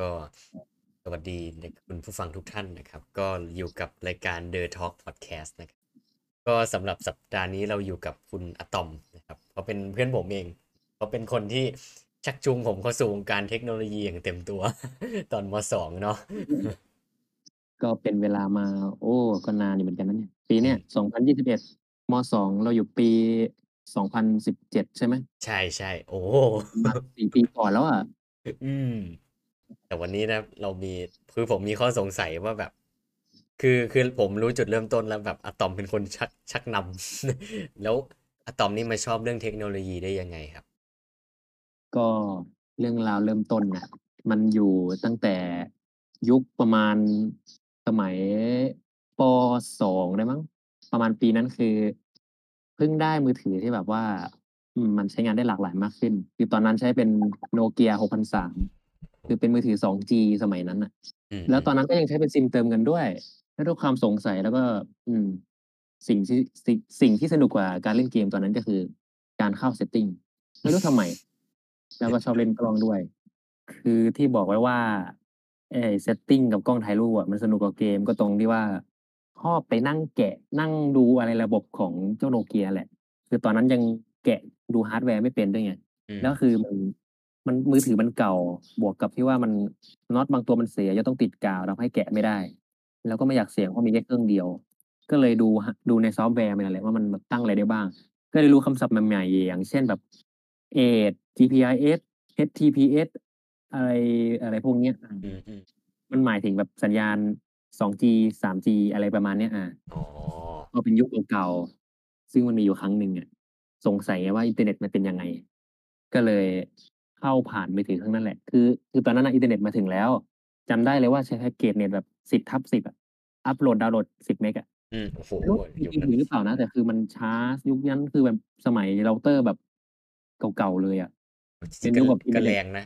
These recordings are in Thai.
ก็สวัสดีคุณผู้ฟังทุกท่านนะครับ ก็อยู่กับรายการ The Talk Podcast นะครับก็สำหรับสัปดาห์นี้เราอยู่กับคุณอะตอมนะครับเขาเป็นเพื่อนผมเองเขาเป็นคนที่ชักจูงผมเข้าสู่วงการเทคโนโลยีอย่างเต็มตัว ตอนมสองเนาะก็เป็นเวลามา โอ้ก็นานอยู่เหมือนกันนะเนี่ย ปีเนี้ย2021ม.2เราอยู่ปี2017ใช่ไหม?ใช่ๆโอ้มา4ปีก่อนแล้วอะอืม แต่วันนี้นะเรามีคือผมมีข้อสงสัยว่าแบบ คือคือผมรู้จุดเริ่มต้นแล้วแบบอะตอมเป็นคนชักชักนำแล้วอะตอมนี่มาชอบเรื่องเทคโนโลยีได้ยังไงครับ?ก็เรื่องราวเริ่มต้นน่ะมันอยู่ตั้งแต่ยุคประมาณสมัยป.2ได้มั้งประมาณปีนั้นคือเพิ่งได้มือถือที่แบบว่ามันใช้งานได้หลากหลายมากขึ้น คือตอนนั้นใช้เป็น Nokia 6003 คือเป็นมือถือ 2G สมัยนั้นน่ะอืแล้วตอนมๆนั้นก็ยังใช้เป็นซิมเติมเงินด้วย แล้วด้วยความสงสัยแล้วก็ อืม สิ่งที่สิสิ่งที่สนุกกว่าการเล่นเกมตอนนั้นก็คือ การเข้า setting ไม่รู้ทำไม แล้วก็ชอบเล่นกล้องด้วย คือที่บอกไว้ว่าไอ้ setting กับกล้องถ่ายรูปอะมันสนุกกว่าเกมก็ตรงที่ว่าชอบไปนั่งแกะนั่งดูอะไรระบบของเจ้า Nokia แหละ คือตอนนั้นยังแกะดู hardware ไม่เป็นด้วยไงอืแล้วมคือมัน มันมือถือมันเก่า บวกกับที่ว่ามันน็อตบางตัวมันเสียจะต้องติดกาวทำให้แกะไม่ได้ แล้วก็ไม่อยากเสี่ยงเพราะมีแค่เครื่องเดียว ก็เลยดูฮดูในซอฟต์แวร์มันนั่นแหละว่ามันแบบตั้งอะไรได้บ้าง ก็เลยรู้คำศัพท์ใหม่ๆอย่างเช่นแบบ Edge GPRS HTPS อะไรอะไรพวกเนี้ยอืมอืมๆมันหมายถึงแบบสัญญาณ 2G 3G อะไรประมาณเนี้ยอาอ๋อก็เป็นยุคเก่าๆซึ่งมันมีอยู่ครั้งหนึ่งอะสงสัยไงว่าอินเทอร์เน็ตมันเป็นยังไง ก็เลย เข้าผ่านมือถือเครื่องนั้นแหละ คือ คือตอนนั้นน่ะอินเทอร์เน็ตมาถึงแล้ว จำได้เลยว่าใช้แพ็กเกจเน็ตแบบ 10/10 อะ อัปโหลด ดาวน์โหลด 10 เมกอะ อืม โอ้โฮ ไม่รู้จยุคริงนัๆยุคนั้นถึงหรือเปล่านะ แต่คือมันช้า ยุคนั้นคือแบบสมัยเราเตอร์แบบเก่า ๆ เลยอะจริงๆก็เป็นยุคแบบอินเทอร์แรเน็ต ก็แรงนะ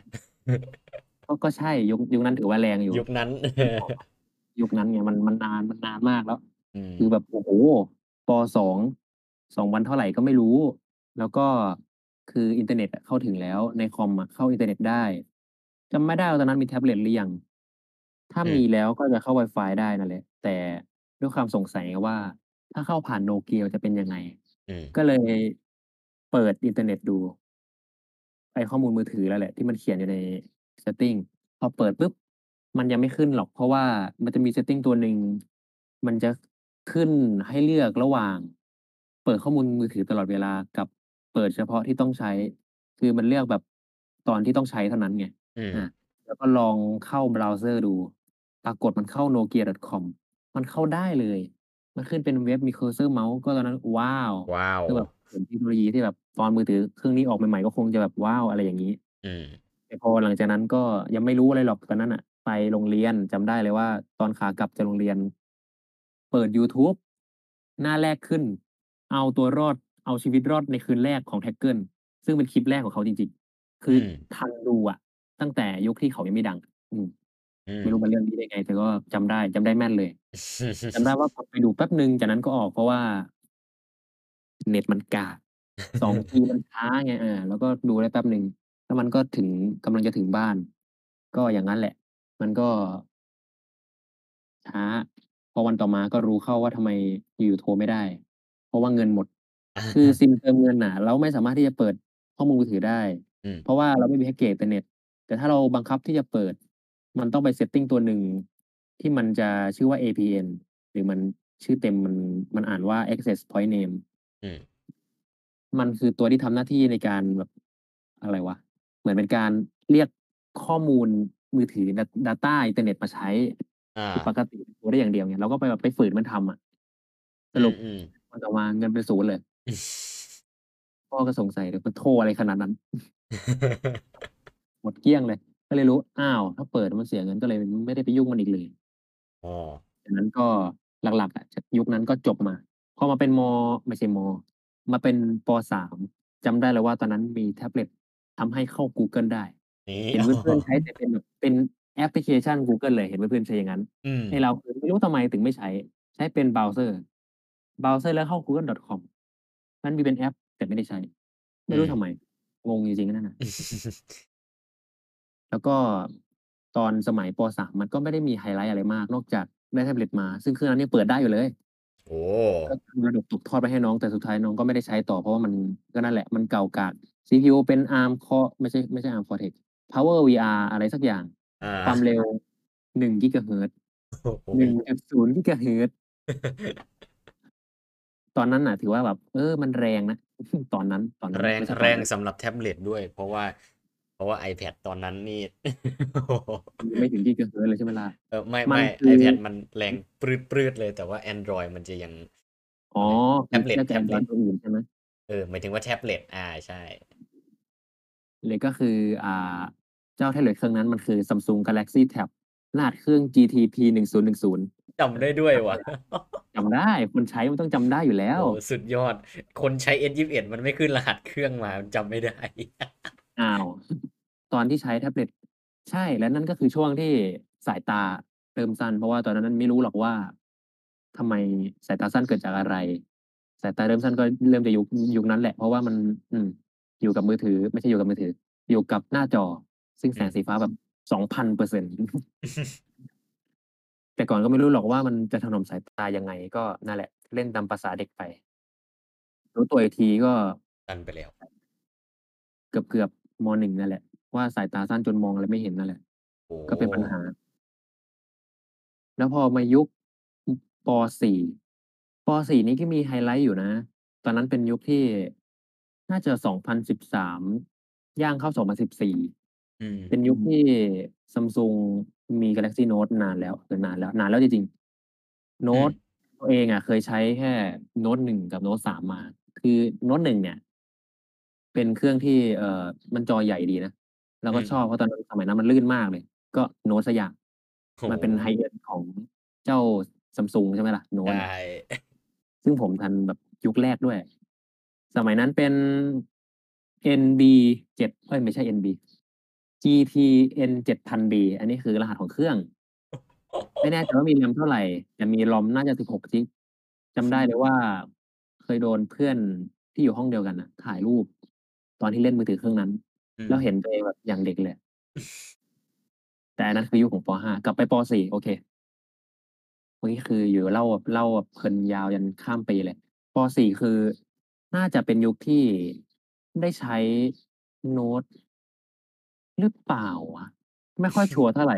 ก็ ก็ใช่ ยุค ยุคนั้นถือว่าแรงอยู่ ยุคนั้นยุคนั้นไง มัน มันนาน มันนานมากแล้ว อืม คือแบบโอ้โฮ ป.2 2เท่าไรก็ไม่รู้ แล้วก็ คืออินเทอร์เน็ตอะเข้าถึงแล้ว ในคอมอะเข้าอินเทอร์เน็ตได้จำไม่ได้ว่าตอนนั้นมีแท็บเล็ตหรือยัง ถ้าอืมมีแล้วก็จะเข้าไวฟายได้นั่นแหละ แต่ด้วยความสงสัยไงว่า ถ้าเข้าผ่าน Nokia จะเป็นยังไง อืม ก็เลยเปิดอินเทอร์เน็ตดู ไอ้ข้อมูลมือถือนั่นแหละ ที่มันเขียนอยู่ใน setting พอเปิดปุ๊บ มันยังไม่ขึ้นหรอก เพราะว่ามันจะมี setting ตัวหนึ่ง มันจะขึ้นให้เลือกระหว่าง เปิดข้อมูลมือถือตลอดเวลากับ เปิดเฉพาะที่ต้องใช้ คือมันเลือกแบบตอนที่ต้องใช้เท่านั้นไงอืมอาแล้วก็ลองเข้าเบราว์เซอร์ดู ปรากฏมันเข้า nokia.com มันเข้าได้เลย มันขึ้นเป็นเว็บมี cursor เมาส์ก็ตอนนั้น ว้าว ว้าว คือแบบเห็นเทคโนโลยีที่แบบตอนมือถือเครื่องนี้ออกใหม่ๆก็คงจะแบบว้าวอะไรอย่างงี้ อืม แต่พอหลังจากนั้นก็ยังไม่รู้อะไรหรอกตอนนั้นน่ะไปโรงเรียนจำได้เลยว่า ตอนขากลับจากโรงเรียน เปิดยูทูบหน้าแรกขึ้น เอาตัวรอด เอาชีวิตรอดในคืนแรกของ Tackle ซึ่งเป็นคลิปแรกของเขาจริง ๆ คืออืมทันดูอะตั้งแต่ยุคที่เขายังไม่ดัง อืมอืไม่รู้มมาเรื่องนี้ได้ไง แต่ก็จำได้จำได้แม่นเลยจำได้ว่ากดไปดูแป๊บหนึ่งจากนั้นก็ออกเพราะว่า เน็ตมันกาก 2G มันช้าไงอาแล้วก็ดูได้แป๊บหนึ่งแล้วมันก็ถึงกำลังจะถึงบ้าน ก็อย่างงั้นแหละ มันก็ ช้า พอวันต่อมาก็รู้เข้าว่าทำไมอยู่ๆโทรไม่ได้ เพราะว่าเงินหมด คือซิมเติมเงินน่ะ เราไม่สามารถที่จะเปิดข้อมูลมือถือได้ อืม เพราะว่าเราไม่มีแพ็กเกจอินเทอร์เน็ต แต่ถ้าเราบังคับที่จะเปิด มันต้องไป setting ตัวหนึ่ง ที่มันจะชื่อว่า APN หรือมัน ชื่อเต็มมัน มันอ่านว่า access point name อืม มันคือตัวที่ทำหน้าที่ในการแบบ อะไรวะ เหมือนเป็นการเรียกข้อมูลมือถือ ดา data อินเทอร์เน็ตมาใช้ อ่า คือปกติ โทรได้อย่างเดียวไง เราก็ไปแบบไปฝืนมันทำอะสรุปอืมๆวันต่อมาเงินเป็นศูนย์เลย พ่อก็สงสัยเลยมันโทรอะไรขนาดนั้น หมดเกลี้ยงเลย ก็เลยรู้ อ้าว ถ้าเปิดมันเสียเงินก็เลยไม่ได้ไปยุ่งมันอีกเลยอ๋อจากนั้นก็หลักๆอะจากยุคนั้นก็จบมาพอมาเป็นม.ไม่ใช่ม.มาเป็นป.3จำได้เลยว่าตอนนั้นมีแท็บเล็ตทำให้เข้ากูเกิลได้นี่เห็นเพื่อนๆใช้แต่เป็นแบบเป็นแอปพลิเคชันกูเกิลเลยเห็นเพื่อนๆใช้อย่างงั้นอืมไอ้เราคือไม่รู้ทำไมถึงไม่ใช้ ใช้เป็นเบราว์เซอร์เบราว์เซอร์แล้วเข้า google.com มันมีเป็นแอป แต่ไม่ได้ใช้ ไม่รู้ทำไม อืม งงจริงๆนั่นน่ะแล้วก็ตอนสมัยป .3 มันก็ไม่ได้มีไฮไลต์อะไรมาก นอกจากได้แท็บเล็ตมา ซึ่งเครื่องนั้นยังเปิดได้อยู่เลย โอ้ก็คือมรดกตกทอดไปให้น้องแต่สุดท้ายน้องก็ไม่ได้ใช้ต่อเพราะว่ามันก็นั่นแหละ มันเก่ากาก CPU เป็น ARM Core ไม่ใช่ไม่ใช่ ARM Cortex Power VR อะไรสักอย่างอาความเร็ว1 Gigahertz โอ้โฮ1.0 Gigahertz ต อนนั้นน่ะ ถือว่าแบบ เออ มันแรงนะ ตอนนั้น ตอนนั้นแรงไม่ใช่ตแรอนงนี้สำหรับแท็บเล็ตด้วย เพราะว่า เพราะว่า iPad ตอนนั้นนี่โอ้โฮยังไม่ถึง Gigahertz เลยใช่ไหมล่ะ?เออไม่มัไม่นคือ iPad มันแรงปรืดๆเลยแต่ว่าแอนดรอยมันจะยังอ๋อแท็บเล็ตน่าจะแท็บ Android เล็ตตัวอื่นใช่ไหม?เออหมายถึงว่าแท็บเล็ตอาใช่ เลยก็คือ อ่า เจ้าแท็บเล็ตเครื่องนั้นมันคือ Samsung Galaxy Tab รหัสเครื่อง GTP 1010 จำได้ด้วยว่ะจำได้คนใช้มันต้องจำได้อยู่แล้โอ้วโฮสุดยอด คนใช้ S21 มันไม่ขึ้นรหัสเครื่องมามันจำไม่ได้ อ้าว ตอนที่ใช้แท็บเล็ตใช่และนั่นก็คือช่วงที่สายตาเริ่มสั้น เพราะว่าตอนนั้นไม่รู้หรอกว่าทำไมสายตาสั้นเกิดจากอะไร สายตาเริ่มสั้นก็เริ่มจากยุคยุคนั้นแหละ เพราะว่ามัน อืม อยู่กับมือถือ ไม่ใช่อยู่กับมือถือ อยู่กับหน้าจอ ซึ่งอืแสงมสีฟ้าแบบ2,000% แต่ก่อนก็ไม่รู้หรอกว่ามันจะถนอมสายตายังไง ก็นั่นแหละ เล่นตามประสาเด็กไป รู้ตัวอีกทีก็สั้นไปแล้ว เกือบๆม.1นั่นแหละ ว่าสายตาสั้นจนมองอะไรไม่เห็นนั่นแหละ โอ้ก็เป็นปัญหา แล้วพอมายุคอป.4 ป.4 นี่ก็มีไฮไลต์อยู่นะ ตอนนั้นเป็นยุคที่น่าจะ 2013 ย่างเข้า 2014 อืม เป็นยุคที่ Samsung มี Galaxy Note นานแล้วเออนานแล้ว นานแล้วจริงๆโนอืตมตัวเองอะเคยใช้แค่โน้ต1กับโน้ต3มา คือโน้ต1เนี่ย เป็นเครื่องที่เอ่อมันจอใหญ่ดีนะเราอืมก็ชอบเพราะตอนนั้นสมัยนั้นมันลื่นมากเลย ก็โน้ตสักอย่างโอ้มันโฮเป็น High end ของเจ้า Samsung ใช่ไหมล่ะโน้ใชตอะ่ซึ่งผมทันแบบยุคแรกด้วย สมัยนั้นเป็น NB7 เอ๊ยไม่ใช่ NB GTN 7000B อันนี้คือรหัสของเครื่อง ไม่แน่ใจว่ามี RAM เท่าไรแต่มี ROM น่าจะ16จิกจำได้เลยว่า เคยโดนเพื่อนที่อยู่ห้องเดียวกันน่ะถ่ายรูป ตอนที่เล่นมือถือเครื่องนั้นอืแล้วมเห็นตัวเองแบบอย่างเด็กเลยอะแต่อันนั้นคือยุคของป.5 กลับไปป.4 โอเควันนี้คืออยู่เล่าแบบเล่าแบบเพลินยาวยันข้ามปีเลยป.4 คือน่าจะเป็นยุคที่ได้ใช้โน้ต หรือเปล่าวะ ไม่ค่อยชัวร์เท่าไร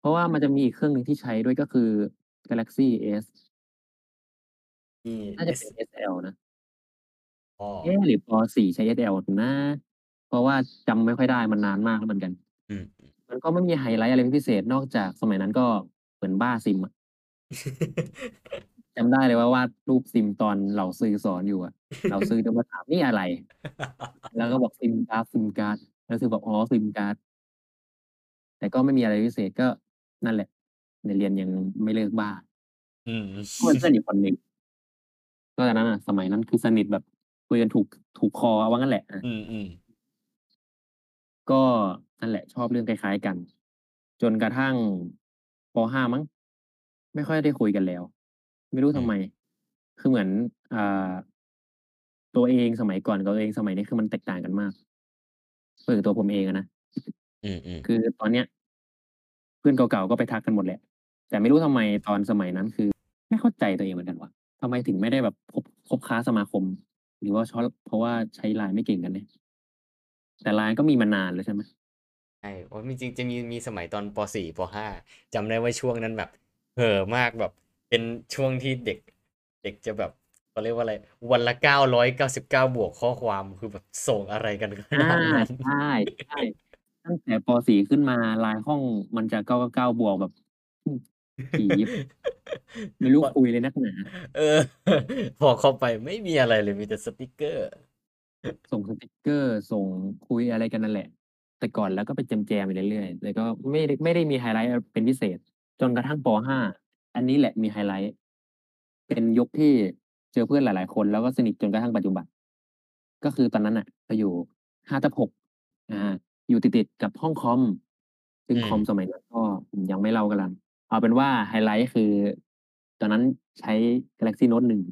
เพราะว่ามันจะมีอีกเครื่องหนึ่งที่ใช้ด้วยก็คือ Galaxy S มีน่าจะ S เป็น SL นะอ้อเอ๊ะหรือป.4 ใช้ SL นะ เพราะว่าจำไม่ค่อยได้มันนานมากแล้วเหมือนกัน อืมมันก็ไม่มีไฮไลต์อะไรเป็นพิเศษนอกจากสมัยนั้นก็เหมือนบ้าซิมอะจำได้เลยว่าวาดรูปซิมตอนเหล่าซือสอนอยู่อะเหล่าซือจะมาถาม"นี่อะไร?"แล้วก็บอก"ซิมการ์ดซิมการ์ด" แล้วซือบอก"อ๋อซิมการ์ด"แต่ก็ไม่มีอะไรพิเศษก็นั่นแหละในเรียนยังไม่เลิกบ้าอืมก็เป็นเพื่อนอีกคนหนึ่งก็ตอนนั้นน่ะ สมัยนั้นคือสนิทแบบคุยกันถูกถูกคอว่างั้นแหละอาอืมๆก็นั่นแหละ ชอบเรื่องคล้ายๆกัน จนกระทั่งป.5มั้ง ไม่ค่อยได้คุยกันแล้ว ไม่รู้อืทำไมมคือเหมือนอ่าตัวเองสมัยก่อนกับตัวเองสมัยนี้คือมันแตกต่างกันมาก หมายถึงตัวผมเองอะนะ อืม ๆ คือตอนเนี้ย เพื่อนเก่า ๆ ก็ไปทักกันหมดแหละ แต่ไม่รู้ทำไมตอนสมัยนั้น คือ ไม่เข้าใจตัวเองเหมือนกันว่ะ ทำไมถึงไม่ได้แบบคบ คบค้าสมาคม หรือว่าช้อ เพราะว่าใช้ LINE ไม่เก่งกันแน่ แต่ LINE ก็มีมานานแล้วใช่ไหม?ใช่อ๋อมีจริง จะมี มีสมัยตอน ป.4 ป.5 จำได้ว่าช่วงนั้นแบบเห่อมาก แบบเป็นช่วงที่เด็ก เด็กจะแบบ เขาเรียกว่าอะไร วันละ999บวกข้อความคือแบบส่งอะไรกันขอานาดนั้นใช่ๆตั้งแต่ป.4ขึ้นมา LINE ห้องมันจะ999บวกแบบอืมถี่ยิบไม่รู้คุยอะไรนักหนาเออ พอเข้าไปไม่มีอะไรเลยมีแต่สติกเกอร์ ส่งสติกเกอร์ ส่งคุยอะไรกันนั่นแหละ แต่ก่อนแล้วก็ไปแจมๆไปเรื่อยๆแต่ก็ไม่ได้ไม่ได้มีไฮไลต์อะไรเป็นพิเศษ จนกระทั่งป.5อันนี้แหละมีไฮไลต์เป็นยุคที่ เจอเพื่อนหลาย ๆ คนแล้วก็สนิทจนกระทั่งปัจจุบัน ก็คือตอนนั้นน่ะเราอยู่5/6อาอยู่ติดๆกับห้องคอม ซึ่งอืมคอมสมัยนั้นก็อืมยังไม่เล่าก็แล้วกันเอาเป็นว่าไฮไลต์คือ ตอนนั้นใช้ Galaxy Note 1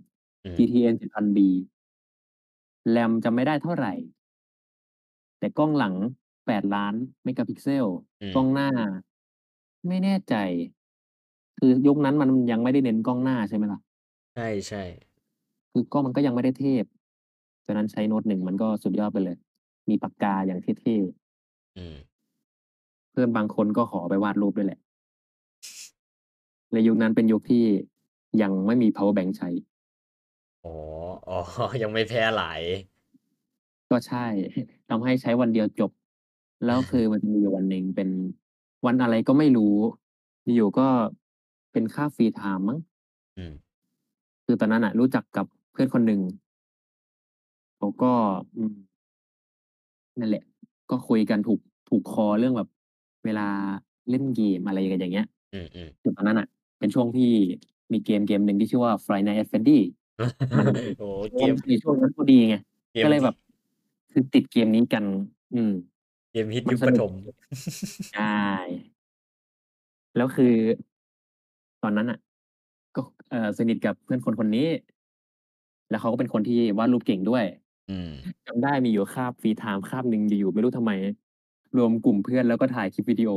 อืม GTN 7000B RAM จำไม่ได้เท่าไรแต่กล้องหลัง8,000,000เมกะพิกเซล อืกล้องมหน้า ไม่แน่ใจ คือยุคนั้นมันยังไม่ได้เน้นกล้องหน้าใช่ไหมล่ะ?ใช่ๆ คือกล้องมันก็ยังไม่ได้เทพตอนนั้นใช้โน้ต1มันก็สุดยอดไปเลย มีปากกาอย่างเท่ๆอืมเพื่อนบางคนก็ขอไปวาดรูปด้วยแหละ ในยุคนั้นเป็นยุคที่ยังไม่มี Power Bank ใช้ อ๋ออ๋อ ยังไม่แพร่หลาย ก็ใช่ ทำให้ใช้วันเดียวจบ แล้วคือมันจะมีอยู่วันหนึ่งเป็นวันอะไรก็ไม่รู้ อยู่ๆก็เป็นค่าฟรีไทม์มั้ง อืม คือตอนนั้นน่ะรู้จักกับเพื่อนคนหนึ่งเขาก็อืมนั่นแหละ ก็คุยกันถูกถูกคอเรื่องแบบ เวลาเล่นเกมอะไรกันอย่างเงี้ยอืมๆคือตอนนั้นน่ะ เป็นช่วงที่มีเกมเกมหนึ่งที่ชื่อว่า Five Nights at Freddy's มันโอ้โฮช่เกวงมในช่วงนั้นพอดีไง เกมทก็เลยแีบ่บคือติดเกมนี้กัน อืม เกมฮิตมัยนุคสนุกประถมใช่ แล้วคือตอนนั้นน่ะ ก็เอ่อสนิทกับเพื่อนคนคนนี้ แล้วเขาก็เป็นคนที่วาดรูปเก่งด้วยอืมจำได้มีอยู่คาบฟรีไทม์คาบหนึ่งอยู่ๆไม่รู้ทำไม รวมกลุ่มเพื่อนแล้วก็ถ่ายคลิปวิดีโอ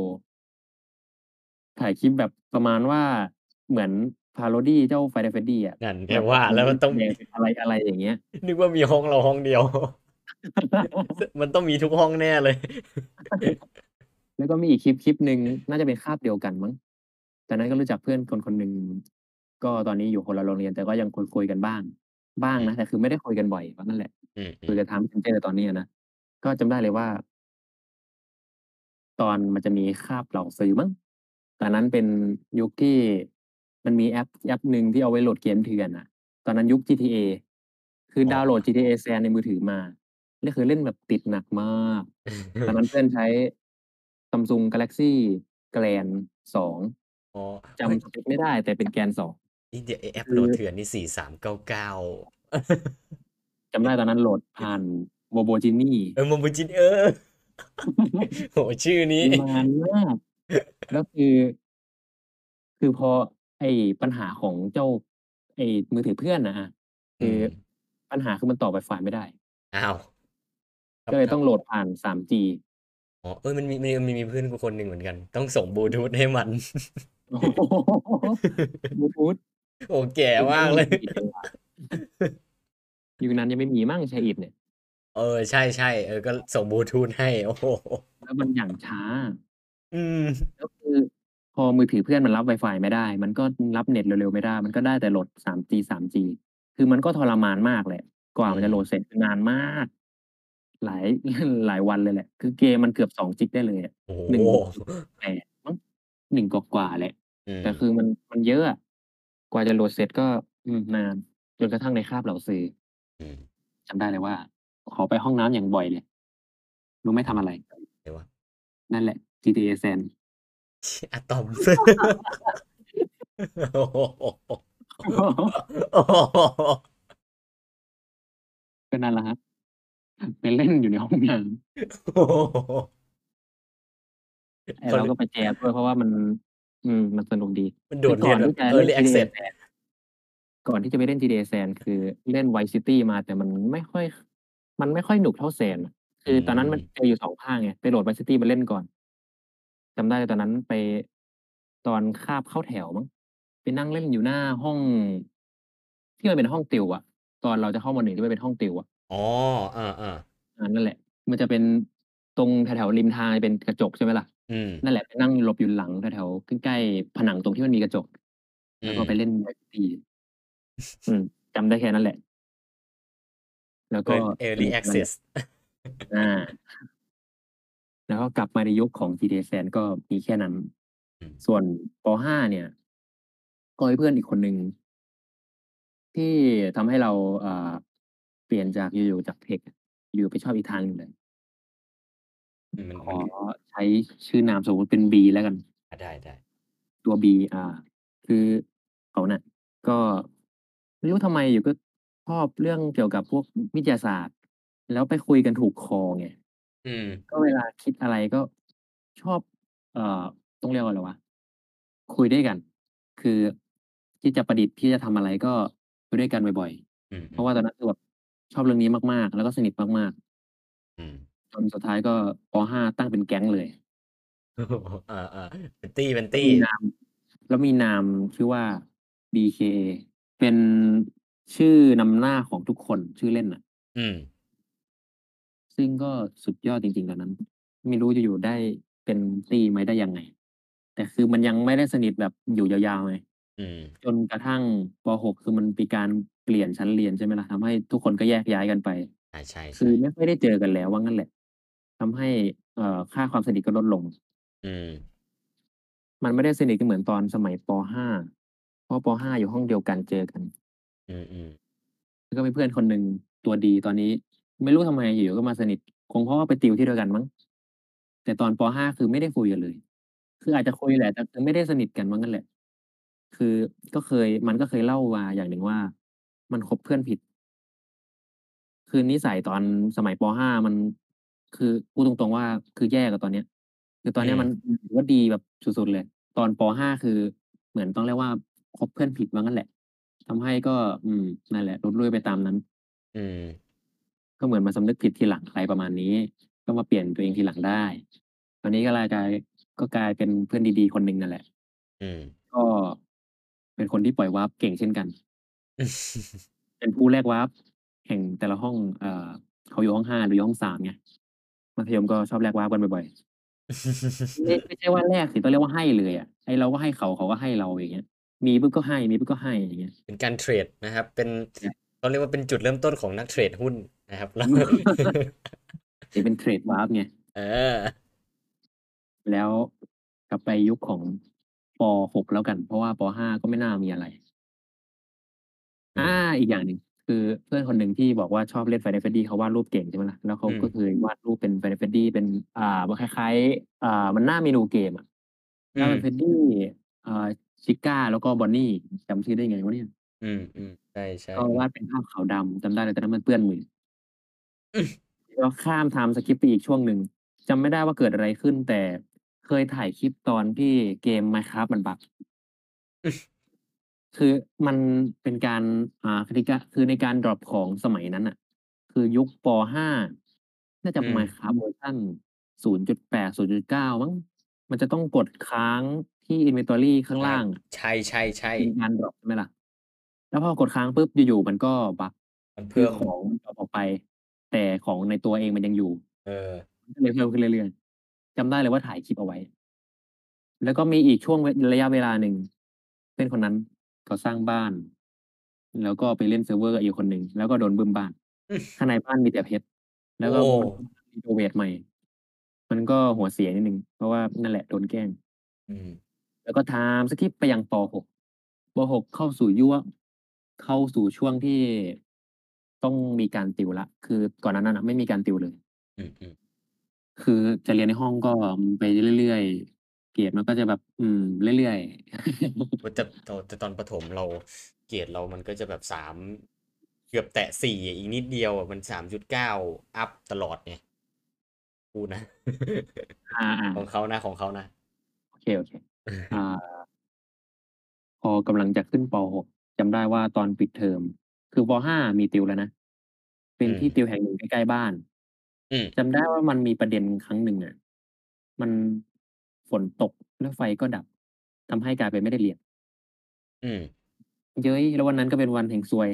ถ่ายคลิปแบบประมาณว่าเหมือน parody เจ้า Five Nights at Freddy's อะนั่นไงแบบว่าแล้วมันต้องมีอะไรๆอย่างเงี้ย นึกว่ามีห้องเราห้องเดียวซมันต้องมีทุกห้องแน่เลย แล้วก็มีอีกคลิปคลิปหนึ่งน่าจะเป็นคาบเดียวกันมั้งตอนนั้นก็รู้จักเพื่อนคนคนหนึ่งก็ตอนนี้อยู่คนละโรงเรียนแต่ก็ยังคุยๆกันบ้าง บ้างอืมนะ แต่คือไม่ได้คุยกันบ่อยก็นั่นแหละอืคุยม กัๆน Time Messenger ตอนนี้อะนะ ก็จำได้เลยว่า ตอนมันจะมีคาบเหล่าซื้อมั้ง ตอนนั้นเป็นยุคที่มันมีแอปแอปหนึ่งที่เอาไว้โหลดเกมเถื่อนอะตอนนั้นยุค GTA คืออ๋ดาวน์โหลดอ GTA San ในมือถือมานี่คือเล่นแบบติดหนักมาก ตอนนั้นเพื่อนใช้ Samsung Galaxy Grand 2 อ๋อ จเฮ้ยำสเปกไม่ได้ แต่เป็น Grand 2 นี่เดี๋ยวไอ้แอปคืโหลดอเถื่อนนี่4399จำได้ตอนนั้นโหลดผ่าน Mobo-Genie เออ Mobo-Genie เออโอ้โฮชื่อนี้นานมากแล้วคือ คือพอไอ้ปัญหาของเจ้า ไอ้มือถือเพื่อนน่ะอาอคืือมปัญหาคือมันต่อ Wi-Fi ไม่ได้อ้าวคก็เลยรตั้อบๆงโหลดผ่าน 3G อ๋อเออมันมีมีมีมีเพื่อนกูคนหนึ่งเหมือนกัน ต้องส่งบลูทูธให้มันโอ้โฮบลูทูธ โอ้แก่ยุคมนั้านมกเลียยุคนั้นยังไม่มีมั้ง Share it เนี่ย เออใช่ๆเออก็ส่งบลูทูธให้ โอ้โฮแล้วมันอย่างช้า อืมแล้วคือพอมือถือเพื่อนมันรับ Wi-Fi ไม่ได้ มันก็รับเน็ตเร็วๆไม่ได้ มันก็ได้แต่โหลด 3G 3G คือมันก็ทรมานมากแหละ กวอ่าืมันจะโหลดมเสร็จนานมาก หลายหลายวันเลยแหละ คือเกมมันเกือบ2จิกได้เลยอะโอ้โ1ฮ8มั้ง1กว่าๆแหละ อืแต่คืมอมันมันเยอะอะ กว่าจะโหลดเสร็จก็ อืม นาน จนกระทั่งในคาบเหล่าซื้ออืม จำได้เลยว่า ขอไปห้องน้ำอย่างบ่อยเลย รู้ไหมทำอะไร?อะไรวะ?นั่นแหละ GTA San อะตอม โอ้โฮโอ้โฮก็นั่นแหละครับไปเล่นอยู่ในห้องน้ำโอ้โฮไอ้เขาเรเรากี็ยกไปแจมด้วยเพราะว่ามัน อืมมันสนุกดีมันโดดเรคือก่ีอนทยนแบี่บจะเล่น Early GTA Access San ก่อนที่จะไปเล่น GTA San คือเล่น Vice City มาแต่มันไม่ค่อย มันไม่ค่อยหนุกเท่า San อะอคืือตอนนั้นมันมเจออยู่2ภาคไงไปโหลด Vice City มาเล่นก่อนจำได้ตอนนั้นไปตอนคาบเข้าแถวมั้งไปนั่งเล่นอยู่หน้าห้อง ที่มันเป็นห้องติวอะตอนเราจะเข้าม.1ที่มันเป็นห้องติวอะอ๋ออาๆอานั่นแหละ มันจะเป็นตรงแถวๆริมทางจะเป็นกระจกใช่ไหมล่ะ อืม นั่นแหละไปนั่งหลบอยู่หลังแถวๆใกล้ๆผนังตรงที่มันมีกระจก อืแล้วก็ไปมเล่น Vice City อืมจำได้แค่นั้นแหละ แล้วก็ Ear ส Early นุกนั่นแหละ Access อาแล้วก็กลับมาในยุคของ GTA San ก็มีแค่นั้น อืม ส่วนป.5 เนี่ย ก็มีเพื่อนอีกคนหนึ่ง ที่ทำให้เรา อ่า เปลี่ยนจากอยู่ ๆ จาก Tech อยู่ๆไปชอบอีกทางหนึ่งเลย อืมมันขอมันใช้ชื่อนามสมมุติเป็น B แล้วกันอาได้ๆตัว B อาคือเขาน่ะก็ไม่รู้ทำไมอยู่ก็ชอบเรื่องเกี่ยวกับพวกวิทยาศาสตร์ แล้วไปคุยกันถูกคอไง อืม ก็เวลาคิดอะไรก็ชอบ เอ่อ ต้องเรียกว่าอะไรวะ คุยด้วยกัน คือคิดจะประดิษฐ์คิดจะทำอะไรก็คุยด้วยกันบ่อยอืๆเพรอาะๆว่าตอนนั้นคือแบบชอบเรื่องนี้มากๆ แล้วก็สนิทมากๆอืม จนสุดท้ายก็ป.5 ตั้งเป็นแก๊งเลยอาๆเป็นตี้เป็นแลต้วีมีนามแล้วมีนามชื่อว่า BKA เป็นชื่อนำหน้าของทุกคนชื่อเล่นน่ะ อืม ซึ่งก็สุดยอดจริงๆตอนนั้น ไม่รู้อยู่ๆได้เป็นตี้มาได้ยังไง แต่คือมันยังไม่ได้สนิทแบบอยู่ยาวๆไงอืม จนกระทั่งป.6 คือมันมีการเปลี่ยนชั้นเรียนใช่ไหมล่ะทำให้ทุกคนก็แยกย้ายกันไปอาใช่คือๆไม่ค่อยได้เจอกันแล้วว่างั้นแหละ ทำให้ เอ่อ ค่าความสนิทก็ลดลง อืม มันไม่ได้สนิทกันเหมือนตอนสมัย ป.5 เพราะ ป.5 อยู่ห้องเดียวกัน เจอกัน อืม ๆ แล้วก็มีเพื่อนคนหนึ่งตัวดี ตอนนี้ไม่รู้ทำไมอยู่ ๆ ก็มาสนิท คงเพราะว่าไปติวที่เดียวกันมั้ง แต่ตอน ป.5 คือไม่ได้คุยกันเลย คืออาจจะคุยแหละ แต่คือไม่ได้สนิทกันว่างั้นแหละ คือ ก็เคย มันก็เคยเล่ามาอย่างหนึ่งว่า มันคบเพื่อนผิด คือนิสัยตอนสมัย ป.5 มัน คือพูดตรง ๆ ว่า คือแย่กว่าตอนเนี้ย คือตอนเนี้ยมันอืมถือว่าดีแบบสุด ๆ เลย ตอน ป.5 คือเหมือนต้องเรียกว่า คบเพื่อนผิดว่างั้นแหละ ทำให้ก็ อืม นั่นแหละรุดรุ่ยไปตามนั้น อืม ก็เหมือนมาสำนึกผิดทีหลัง อะไรประมาณนี้ ก็มาเปลี่ยนตัวเองทีหลังได้ ตอนนี้ก็เลยกลาย ก็กลายเป็นเพื่อนดี ๆ คนหนึ่งนั่นแหละ อืม ก็ เป็นคนที่ปล่อยวาร์ปเก่งเช่นกัน เป็นผู้แลกวาร์ปแห่งแต่ละห้อง เอ่อ เขาอยู่ห้อง 5 เราอยู่ห้อง 3 ไง มัธยมก็ชอบแลกวาร์ปกันบ่อยๆไม่ไม่ใช่ว่าแลกสิต้องเรียกว่าให้เลยอะไอ้เราก็ให้เขาเขาก็ให้เราอย่างเงี้ย มีปุ๊บก็ให้มีปุ๊บก็ให้อย่างเงี้ย เป็นการเทรดนะครับ เป็นใช่เขาเรียกว่าเป็นจุดเริ่มต้นของนักเทรดหุ้นนะครับแล้วจะเป็นเทรดวาร์ปไงเออ แล้วกลับไปยุคของป.6แล้วกัน เพราะว่าป.5ก็ไม่น่ามีอะไรอือามอีกอย่างหนึ่ง คือเพื่อนคนหนึ่งที่บอกว่าชอบเล่น Final Freddy เขาวาดรูปเก่งใช่ไหมล่ะ แล้วเขาอืม ก็เคยวาดรูปเป็น Final Freddy เป็น อ่า มันคล้ายๆ อ่า มันหน้าเมนูเกมอะอืหน้าเป็นม Freddy อ่า Chica แล้วก็ Bonnie จำชื่อได้ไงวะเนี่ย อืม ๆ ใช่ ก็วาดเป็นภาพขาวดำ จำได้เลยตอนนั้นมันเปื้อนมือ อืมแล้วข้าม time skip ไปอีกช่วงหนึ่ง จำไม่ได้ว่าเกิดอะไรขึ้น แต่เคยถ่ายคลิปตอนที่เกม Minecraft มันบักอือ คือมันเป็นการ อ่าคือในการคือในการดรอปของสมัยนั้นน่ะ คือยุคป.5น่าจะอืม Minecraft เวอร์ชัน0.8 0.9มั้งมันจะต้องกดค้างที่ inventory ข้างล่างใช่ๆเป็นๆการ drop ใช่ไหมล่ะ แล้วพอกดค้างปุ๊บอยู่ๆมันก็ bug มันคือเพิ่ม ของ drop ออกไป แต่ของในตัวเองมันยังอยู่ เออ มันก็เลยเพิ่มขึ้นเรื่อยๆจำได้เลยว่าถ่ายคลิปเอาไว้ แล้วก็มีอีกช่วงระยะเวลาหนึ่งเพื่อนคนนั้น เขาสร้างบ้าน แล้วก็ไปเล่นเซิร์ฟเวอร์กับอีกคนหนึ่ง แล้วก็โดนบึ้มบ้านอือข้างในบ้านมีแต่เพชร แล้โอ้วก็รีโนเวตใหม่ มันก็หัวเสียนิดหนึ่งเพราะว่านั่นแหละโดนแกล้ง อืม แล้วก็ time skip ไปยังป.6 ป.6 เข้าสู่ยั่วเข้าสู่ช่วงที่ต้องมีการติวแล้วคือก่อนหน้านั้นน่ะไม่มีการติวเลย อืมๆคือจะเรียนในห้องก็ไปเรื่อยๆ เกรดมันก็จะแบบ อืม เรื่อยๆโอ้แต่ตอนแต่ตอนประถมเราเกรดเรามันก็จะแบบ3เกือบแตะ4อีกนิดเดียวอะมัน3.9อัปตลอดไงกูนะอาขอๆงเขานะของเขานะ โอเคๆอ่า พอกำลังจะขึ้นป.6 จำได้ว่าตอนปิดเทอม คือป.5 มีติวแล้วนะ เป็อืนที่มติวแห่งหนึ่งใกล้ๆบ้านอืมจำได้ว่ามันมีประเด็นครั้งหนึ่งอะมัน ฝนตก แล้วไฟก็ดับ ทำให้กลายเป็นไม่ได้เรียน อืม เย้ย แล้ววันนั้นก็เป็นวันแห่งซวย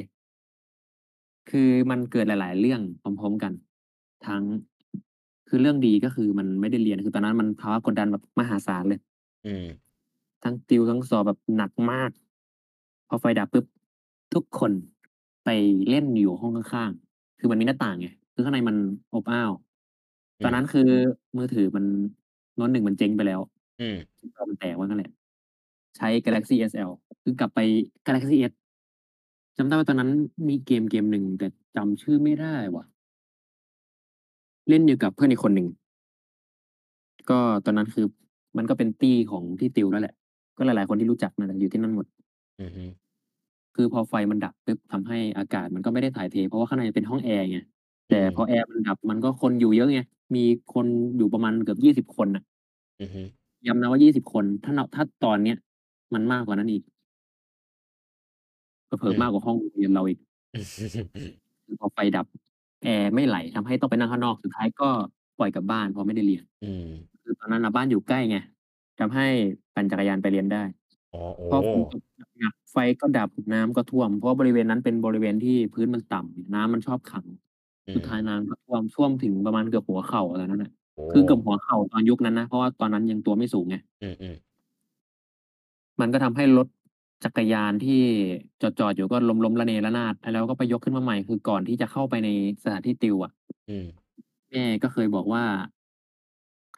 คือมันเกิดหลาย ๆ เรื่องพร้อม ๆ กัน ทั้ง คือเรื่องดี ก็คือมันไม่ได้เรียน คือตอนนั้นมันภาวะกดดันแบบมหาศาลเลย อืม ทั้งติว ทั้งสอบแบบหนักมาก พอไฟดับปุ๊บ ทุกคนไปเล่นอยู่ห้องข้าง ๆ คือมันมีหน้าต่างไง คือข้างในมันอบอ้าว อืมตอนนั้นคือมือถือมัน โน้ต1มันเจ๊งไปแล้ว อืมจอมันแตกว่างั้นแหละ ใช้ Galaxy SL คือกลับไป Galaxy S จำได้ว่าตอนนั้นมีเกมเกมหนึ่งแต่จำชื่อไม่ได้ว่ะ เล่นอยู่กับเพื่อนอีกคนหนึ่ง ก็ตอนนั้นคือมันก็เป็นตี้ของที่ติวนั่นแหละ ก็หลายๆคนที่รู้จักนั่นแหละอยู่ที่นั่นหมด อือฮึคือพอไฟมันดับปุ๊บทำให้อากาศมันก็ไม่ได้ถ่ายเท เพราะว่าข้างในเป็นห้องแอร์ไงอื แต่พอแอร์มันดับ มันก็คนอยู่เยอะไง มีคนอยู่ประมาณเกือบ 20 คนน่ะ อือฮึ ย้ำนะว่า 20 คน ถ้านับ ถ้าตอนเนี้ยมันมากกว่านั้นอีก เผลอือๆมากม กว่าห้องเรียนเราอีก คือพอไฟดับ แอร์ไม่ไหล ทำให้ต้องไปนั่งข้างนอก สุดท้ายก็ปล่อยกลับบ้าน เพราะไม่ได้เรียน อืมคืคือตอนนั้นน่ะบ้านอยู่ใกล้ไง ทำให้ปั่นจักรยานไปเรียนได้ อ๋อ โอ้ พอฝนตกหนัก ๆ ไฟก็ดับ น้ำก็ท่วม เพราะบริเวณนั้นเป็นบริเวณที่พื้นมันต่ำ น้ำมันชอบขังอื สุดท้ายมน้ำก็ท่วมท่วมถึงประมาณเกือบหัวเข่าตอนนั้นน่ะโอ้คือเกือบหัวเข่าตอนยุคนั้นนะ เพราะว่าตอนนั้นยังตัวไม่สูงไงอืมๆมันก็ทำให้รถจักรยานที่จอดๆอยู่ก็ล้มๆระเนระนาดแล้วก็ไปยกขึ้นมาใหม่คือก่อนที่จะเข้าไปในสถานที่ติวอะอืมแม่ก็เคยบอกว่า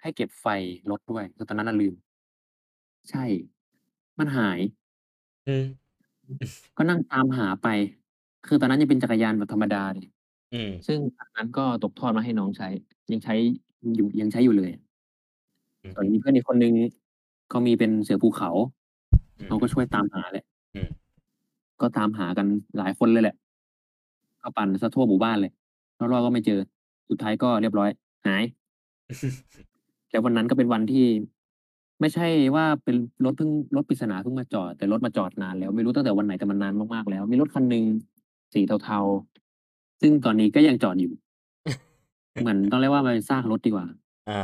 ให้เก็บไฟรถด้วยคือตอนนั้นน่ะลืม ใช่ มันหายอืมก็นั่งตามหาไป คือตอนนั้นยังเป็นจักรยานแบบธรรมดาเลย อืม ซึ่งอันนั้นก็ตกทอดมาให้น้องใช้ ยังใช้อยู่ ยังใช้อยู่เลย อือส่วฮึนมีเพื่อนอีกคนหนึ่ง เขามีเป็นเสือภูเขา อืเขาก็มช่วยตามหาแหละ อืม ก็ตามหากันหลายคนเลยแหละ ก็ปั่นเสียทั่วหมู่บ้านเลยรอบ ๆ ก็ไม่เจอ สุดท้ายก็เรียบร้อย หาย แล้ววันนั้นก็เป็นวันที่ ไม่ใช่ว่าเป็นรถเพิ่ง รถปริศนาเพิ่งมาจอด แต่รถมาจอดนานแล้ว ไม่รู้ตั้งแต่วันไหน แต่มันนานมาก ๆ แล้ว มีรถคันหนึ่งสีเทา ๆ ซึ่งตอนนี้ก็ยังจอดอยู่ เหมือนต้องเรียกว่ามันเป็นซากรถดีกว่าอา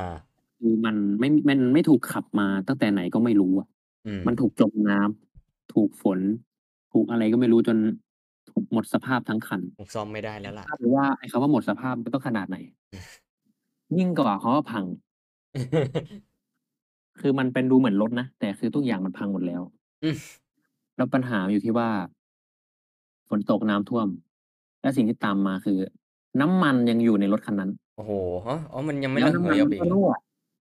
คือมันไม่มันไม่ถูกขับมาตั้งแต่ไหนก็ไม่รู้อะอืมมันถูกจมน้ำถูกฝน ถูกอะไรก็ไม่รู้จนหมดสภาพทั้งคันคงซ่อมไม่ได้แล้วล่ะทราบเลยว่าไอ้คำว่าหมดสภาพมันต้องขนาดไหน ยิ่งกว่าคำว่าพัง คือมันเป็นดูเหมือนรถนะ แต่คือทุกอย่างมันพังหมดแล้ว อืม แล้วปัญหาอยู่ที่ว่า ฝนตกน้ำท่วม และสิ่งที่ตามมาคือ น้ำมันยังอยู่ในรถคันนั้นโอ้โฮฮะอ๋อมันยังไม่แล้วระน้ำเหมันยอมัอกนไปอีก็กเหรอ?รั่ว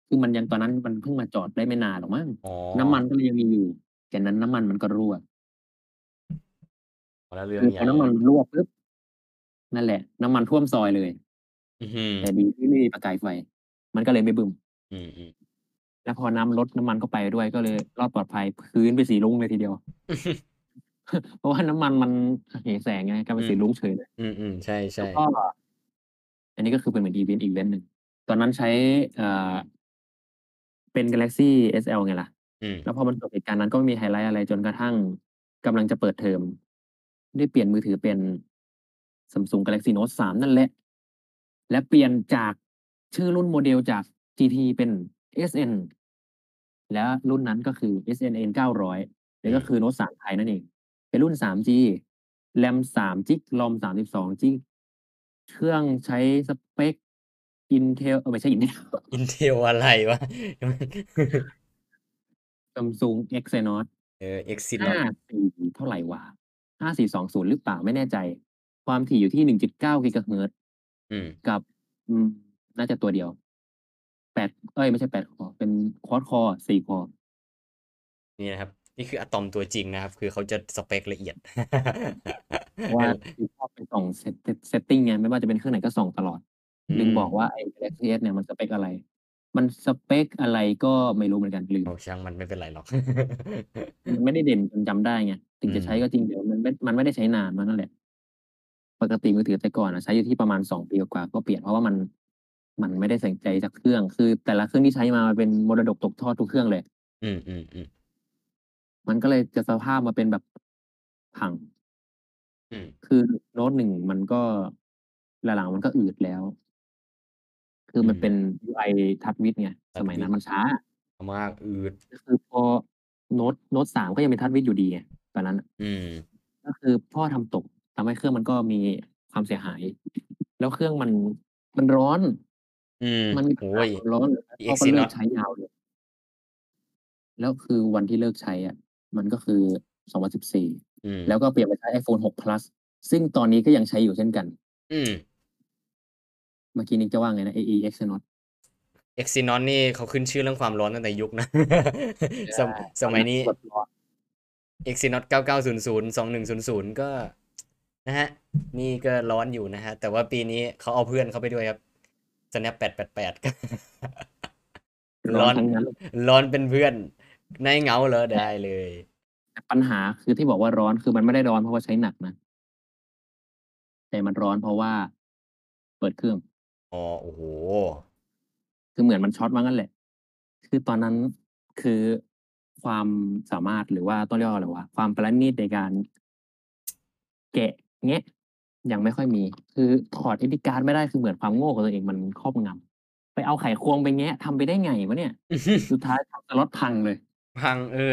คือมันยังตอนนั้นมันเพิ่งมาจอดได้ไม่นานหรอกมั้งอ๋อน้ำมันก็เลยยังมีอยู่จากนั้นน้ำมันมันก็รั่วอ๋อแล้วเรื่อคืงอใหพญ่อน้ำมันมันรั่วปุ๊บนั่นแหละ น้ำมันท่วมซอยเลย อื้อฮือแต่ดีที่ไม่มีประกายไฟ มันก็เลยไม่บึ้ม อืมๆแล้วพอน้ำลดน้ำมันก็ไปด้วยก็เลยรอดปลอดภัยพื้นเป็นสีรุ้งเลยทีเดียว เพราะว่าน้ำมันมันระเหแสงไงกลายอืเป็นมสีรุ้งเฉยเลยอืมๆใชแล้ว่ก็ๆอันนี้ก็คือเป็นเหมือนอิเวนต์อีกอิเวนต์หนึ่งตอนนั้นใช้อ่าเป็น Galaxy SL ไงล่ะอืมแล้วพอมันเกิดเหตุการณ์นั้นก็ไม่มีไฮไลต์อะไรจนกระทั่งกำลังจะเปิดเทอม ได้เปลี่ยนมือถือเป็น Samsung Galaxy Note 3 นั่นแหละ และเปลี่ยนจากชื่อรุ่นโมเดลจาก GT เป็น SN แล้วรุ่นนั้นก็คือ SN N900 อืนั่นก็มคือ Note 3 ไทยนั่นเอง เป็นรุ่น 3G RAM 3จิก ROM 32จิกเครื่องใช้สเปค Intel เออไม่ใช่ Intel Intel อะไรวะ Samsung Exynos เออ Exynos 54เท่าไรวะ5420 หรือเปล่าไม่แน่ใจ ความถี่อยู่ที่ 1.9 GHz อืม กับอืมน่าจะตัวเดียว 8 เอ๊ยไม่ใช่ 8 คอร์เป็น Quad core 4คอร์นี่นะครับ นี่คืออะตอมตัวจริงนะครับ คือเขาจะสเปกละเอียดเพราะว่าคือชอบไปส่อง set set setting ไงไม่ว่าจะเป็นเครื่องไหนก็ส่องตลอดอืลืมบอกมว่าไอ้ Galaxy S เนี่ยมันสเปกอะไร มันสเปกอะไรก็ไม่รู้เหมือนกันลืมโอ้ช่างมันไม่เป็นไรหรอกมันไม่ได้เด่นจนจำได้ไงถึอืงจะใช้มก็จริงแต่มันไม่มันไม่ได้ใช้นานมันนั่นแหละ ปกติมือถือแต่ก่อนอะใช้อยู่ที่ประมาณ2ปีกว่าๆก็เปลี่ยนเพราะว่ามันมันไม่ได้ใส่ใจสักเครื่อง คือ แต่ละเครื่องที่ใช้มามันเป็นมรดกตกทอดทุกเครื่องเลย อืมๆๆมั นก็เลยจะสภาพมาเป็นแบบพัง อืม คือ Note 1มันก็ หลัง ๆ มันก็อืดแล้ว คืออืมันเป็ม น UI TouchWiz ไง ทัสชมัยวินั้ด นมันช้า มาก อืด ก็คือพอ Note Note 3ก็ยังเป็น TouchWiz อยู่ดีไง ตอนนั้นน่ะ อืม ก็คือพ่อทำตก ทำให้เครื่องมันก็มีความเสียหาย แล้วเครื่องมัน มันร้อน อืม มันมีโอ้ปัญหาโฮความร้อนอีพ่อก็เลิก Exynos ใช้ยาวเลย แล้วคือวันที่เลิกใช้อะ มันก็คือ 2014อืมแล้วก็เปลี่ยนไปใช้ iPhone 6 Plus ซึ่งตอนนี้ก็ยังใช้อยู่เช่นกัน อืมเมื่อกี้นิกจะว่าไงนะไอ้ Exynos Exynos นี่เขาขึ้นชื่อเรื่องความร้อนตั้งแต่ยุคนะใชส่สตอนมันั้ยนนี้แบบร้อน Exynos 9900 2100 ก็นะครับนี่ก็ร้อนอยู่นะครับแต่ว่าปีนี้เขาเอาเพื่อนเข้าไปด้วยครับ Snap 888 ร้ร้ออนนทั้งนั้นร้อนเป็นเพื่อน นายเหงาเหรอ?ได้เลยแต่ปัญหาคือที่บอกว่าร้อนคือมันไม่ได้ร้อนเพราะว่าใช้หนักนะ แต่มันร้อนเพราะว่า เปิดเครื่องอ๋อโอ้โฮคือเหมือนมันช็อตว่างั้นแหละ คือตอนนั้นคือความสามารถหรือว่าต้องเรียกว่าอะไรวะความประณีตในการ แกะแงะยังไม่ค่อยมี คือถอด SD card ไม่ได้คือเหมือนความโง่ของตัวเองมันครอบงำไปเอาไขควงไปแงะทำไปได้ไงวะเนี่ย สุดท้ายทำสล็อตพังเลย พัง เออ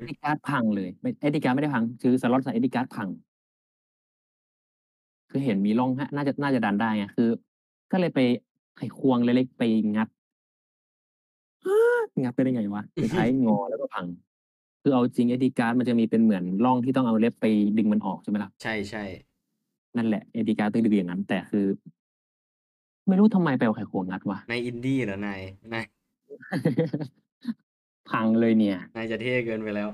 SD card พังเลย ไม่ SD card ไม่ได้พัง คือสล็อตใส่ SD card พัง คือเห็นมีร่องฮะน่าจะ น่าจะดันได้ไง คือ ก็เลยไป ไขควงเล็ก ๆ ไปงัด งัดไปได้ไงวะ สุดท้ายงอ แล้วก็พัง คือเอาจริง SD card มันจะมีเป็นเหมือนร่องที่ต้องเอาเล็บไปดึงมันออก ใช่ไหมล่ะ ใช่ใช่นั่นแหละ SD card ต้องดึงอย่างนั้น แต่คือ ไม่รู้ทำไมไปเอาไขควงงัดวะในอินดี้เหรอนาย นาย พังเลยเนี่ย นายจะเท่เกินไปแล้ว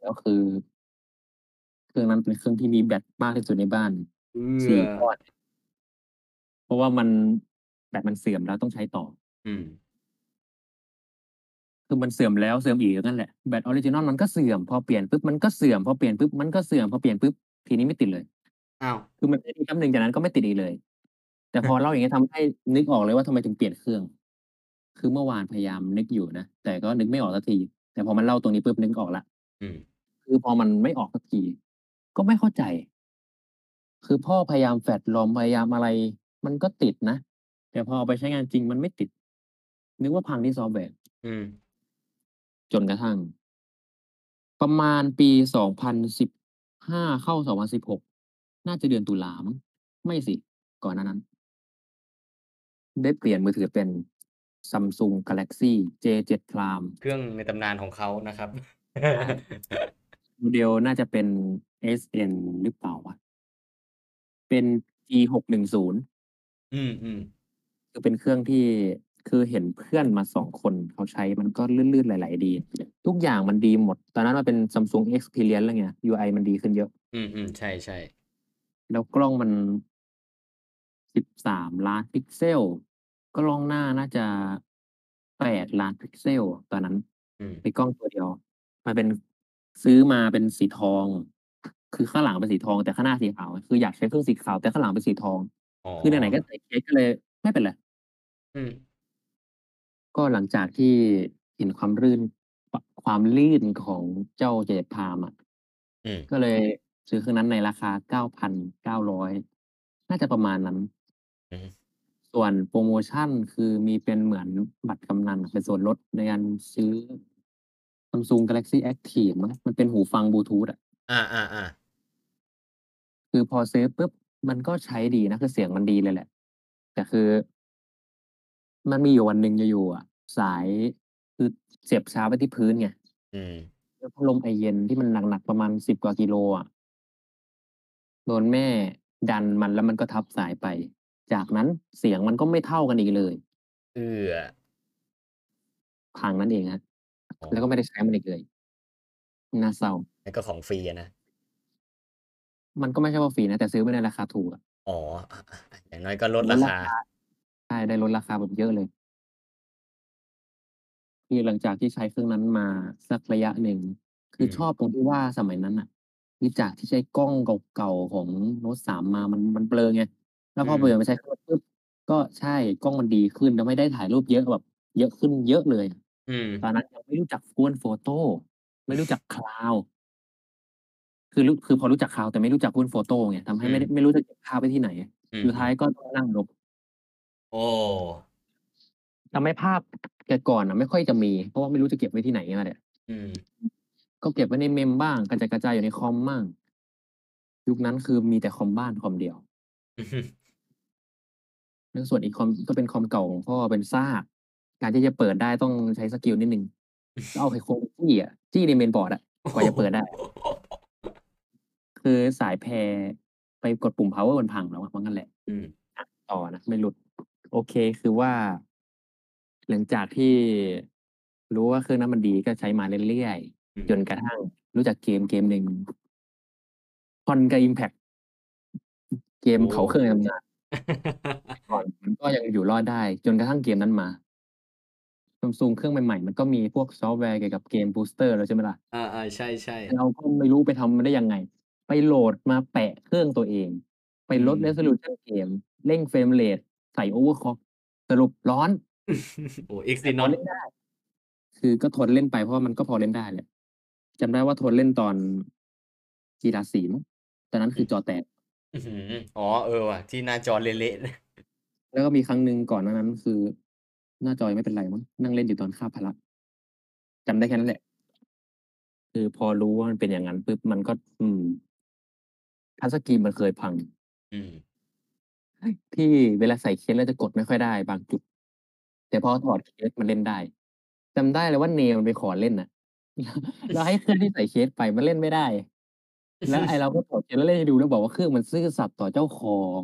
แล้วคือ เครื่องนั้นเป็นเครื่องที่มีแบตมากที่สุดในบ้านเอสี่อก้อน เพราะว่ามันแบตมันเสื่อมแล้วต้องใช้ต่อ อืม คือมันเสื่อมแล้วเสื่อมอีกนั่นแหละแบต original มันก็เสื่อมพอเปลี่ยนปุ๊บมันก็เสื่อมพอเปลี่ยนปุ๊บมันก็เสื่อมพอเปลี่ยนปุ๊บทีนี้ไม่ติดเลย อ้าว คือมันไม่ดีแป๊บหนึ่งจากนั้นก็ไม่ติดอีกเลย แต่พอเล่าอย่างเนี้ยทำให้นึกออกเลยว่าทำไมถึงเปลี่ยนเครื่อง คือเมื่อวานพยายามนึกอยู่นะ แต่ก็นึกไม่ออกสักที แต่พอมันเล่าตรงนี้ปุ๊บนึกออกละ อืม คือพอมันไม่ออกสักที ก็ไม่เข้าใจ คือพ่อพยายามแฟลชลอมพยายามอะไร มันก็ติดนะ แต่พอเอาไปใช้งานจริงมันไม่ติด นึกว่าพังที่ซอฟต์แวร์ อืม จนกระทั่ง ประมาณปีสองพันสิบห้าเข้าสองพันสิบหกน่าจะเดือนตุลามั้ง ไม่สิ ก่อนหน้านั้น ได้เปลี่ยนมือถือเป็น Samsung Galaxy J7 Prime เครื่องในตำนานของเขานะครับ โมเดลน่าจะเป็น SN หรือเปล่าวะ เป็น G610 อืมอืมคือเป็นเครื่องที่คือเห็นเพื่อนมาสองคนเขาใช้มันก็ลื่นๆไหลๆดี ทุกอย่างมันดีหมด ตอนนั้นมันเป็น Samsung Experience แล้วไง UI มันดีขึ้นเยอะ อืมอืมใช่ใช่แล้วกล้องมันสิบสามล้านพิกเซล กล้องหน้าน่าจะแปดล้านพิกเซล ตอนนั้น อืมเป็นกล้องตัวเดียว มันเป็น ซื้อมาเป็นสีทอง คือข้างหลังเป็นสีทอง แต่ข้างหน้าสีขาว คืออยากใช้เครื่องสีขาว แต่ข้างหลังเป็นสีทอง อ๋อ คือไหน ๆ ก็ใส่เคส ก็เลยไม่เป็นไร อืม ก็หลังจากที่เห็นความรื่นความลื่นของเจ้า J Prime อะอืม ก็เลยซื้อเครื่องนั้นในราคาเก้าพันเก้าร้อยน่าจะประมาณนั้น อืม ส่วนโปรโมชั่นคือมีเป็นเหมือนบัตรกำนันอะเป็นส่วนลดในการซื้อ Samsung Galaxy Active มั้งมันเป็นหูฟังบลูทูธอะ อ่าอ่าอ่าคือพอซื้อปุ๊บมันก็ใช้ดีนะคือเสียงมันดีเลยแหละ แต่คือ มันมีอยู่วันหนึ่งอยู่ๆอะ สายคือเสียบชาร์จไปที่พื้นไงอืมแล้วพัดลมไอเย็นที่มันหนักๆประมาณสิบกว่ากิโลอะโดนแม่ดันมันแล้วมันก็ทับสายไป จากนั้นเสียงมันก็ไม่เท่ากันอีกเลย เอือพังนั่นเองฮะอ๋อแล้วก็ไม่ได้ใช้มันอีกเลยน่าเศร้าแล้วก็ของฟรีอะนะ มันก็ไม่ใช่ว่าฟรีนะ แต่ซื้อไม่ในราคาถูกอะอ๋ออะอะอะอย่างน้อยก็ลดราคา ใช่ได้ลดราคาแบบเยอะเลย คือหลังจากที่ใช้เครื่องนั้นมาสักระยะหนึ่ง คืออมชอบตรงที่ว่าสมัยนั้นอะคือจากที่ใช้กล้องเก่าๆของโน้ตสามมามันมันเบลอไง แล้วพออืมเปลี่ยนมาใช้เครื่องปุ๊บ ก็ ใช่ กล้องมันดีขึ้น ทำให้ได้ถ่ายรูปเยอะแบบ เยอะขึ้นเยอะเลย อืมตอนนั้นยังไม่รู้จักกวนโฟโต้ไม่รู้จักคลาวคือรู้ คือพอรู้จักคลาวแต่ไม่รู้จักกวนโฟโต้ไง ทำให้ไม่ได้ไม่รู้จะเก็บภาพไว้ที่ไหน อืมสุดท้ายก็ต้องนั่งลบ โอ้ ทำให้ภาพ แต่ก่อนอะไม่ค่อยจะมี เพราะว่าไม่รู้จะเก็บไว้ที่ไหนมาเนี่ยอืม ก็เก็บไว้ในเมมบ้าง กระจายกระจายอยู่ในคอมบ้างยุคนั้นคือมีแต่คอมบ้านคอมเดียวอืม แล้วส่วนอีกคอมก็เป็นคอมเก่าของพ่อเป็นซาก การที่จะเปิดได้ต้องใช้ skill นิดนึงก็เอาไขควงจี้อะจี้ในเมนบอร์ดอะกว่าจะเปิดได้ คือสายแพรไปกดปุ่ม power มันพังแล้วอะมันกันแหละอืมต่อนะไม่หลุด โอเคคือว่า หลังจากที่รู้ว่าเครื่องนั้นมันดีก็ใช้มาเรื่อยอืมๆจนกระทั่ง รู้จักเกมเกมหนึ่ง Genshin Impact เกมโอ้เผาเครื่องในตำนาน ก่อนมันก็ยังอยู่รอดได้ จนกระทั่งเกมนั้นมาซัมซุงเครื่องใหม่ ๆ มันก็มีพวกซอฟต์แวร์เกี่ยวกับ Game Booster แล้วใช่ไหมล่ะ อ่าอ่าใช่ใช่เราก็ไม่รู้ไปทำมันได้ยังไง ไปโหลดมาแปะเครื่องตัวเอง ไปลดอืมเรสโซลูชันเกม เร่งเฟรมเรทใส่โอเวอร์คล็อกสรุปร้อน โอ้เอ็กซ์แต่ดีพนออตเล่นได้ คือก็ทนเล่นไป เพราะว่ามันก็พอเล่นได้แหละ จำได้ว่าทนเล่นตอน กีฬาสีมั้ง ตอนนั้นคือจอแตก อ๋อ เออว่ะ ที่หน้าจอเละแล้วก็มีครั้งหนึ่งก่อนหน้านั้น คือ หน้าจอยังไม่เป็นไรมั้ง นั่งเล่นอยู่ตอนคาบพละ จำได้แค่นั้นแหละ คือพอรู้ว่ามันเป็นอย่างงั้นปุ๊บ มันก็ อืม ทัชสกรีนมันเคยพัง อืม ที่เวลาใส่เคสแล้วจะกดไม่ค่อยได้บางจุด แต่พอถอดเคสมันเล่นได้ จำได้เลยว่าเนมันไปขอเล่นน่ะ แล้วให้เครื่องที่ใส่เคสไปมันเล่นไม่ได้ แล้วไอ้เราก็ถอดเคสแล้วเล่นให้ดูแล้วบอกว่าเครื่องมันซื่อสัตย์ต่อเจ้าของ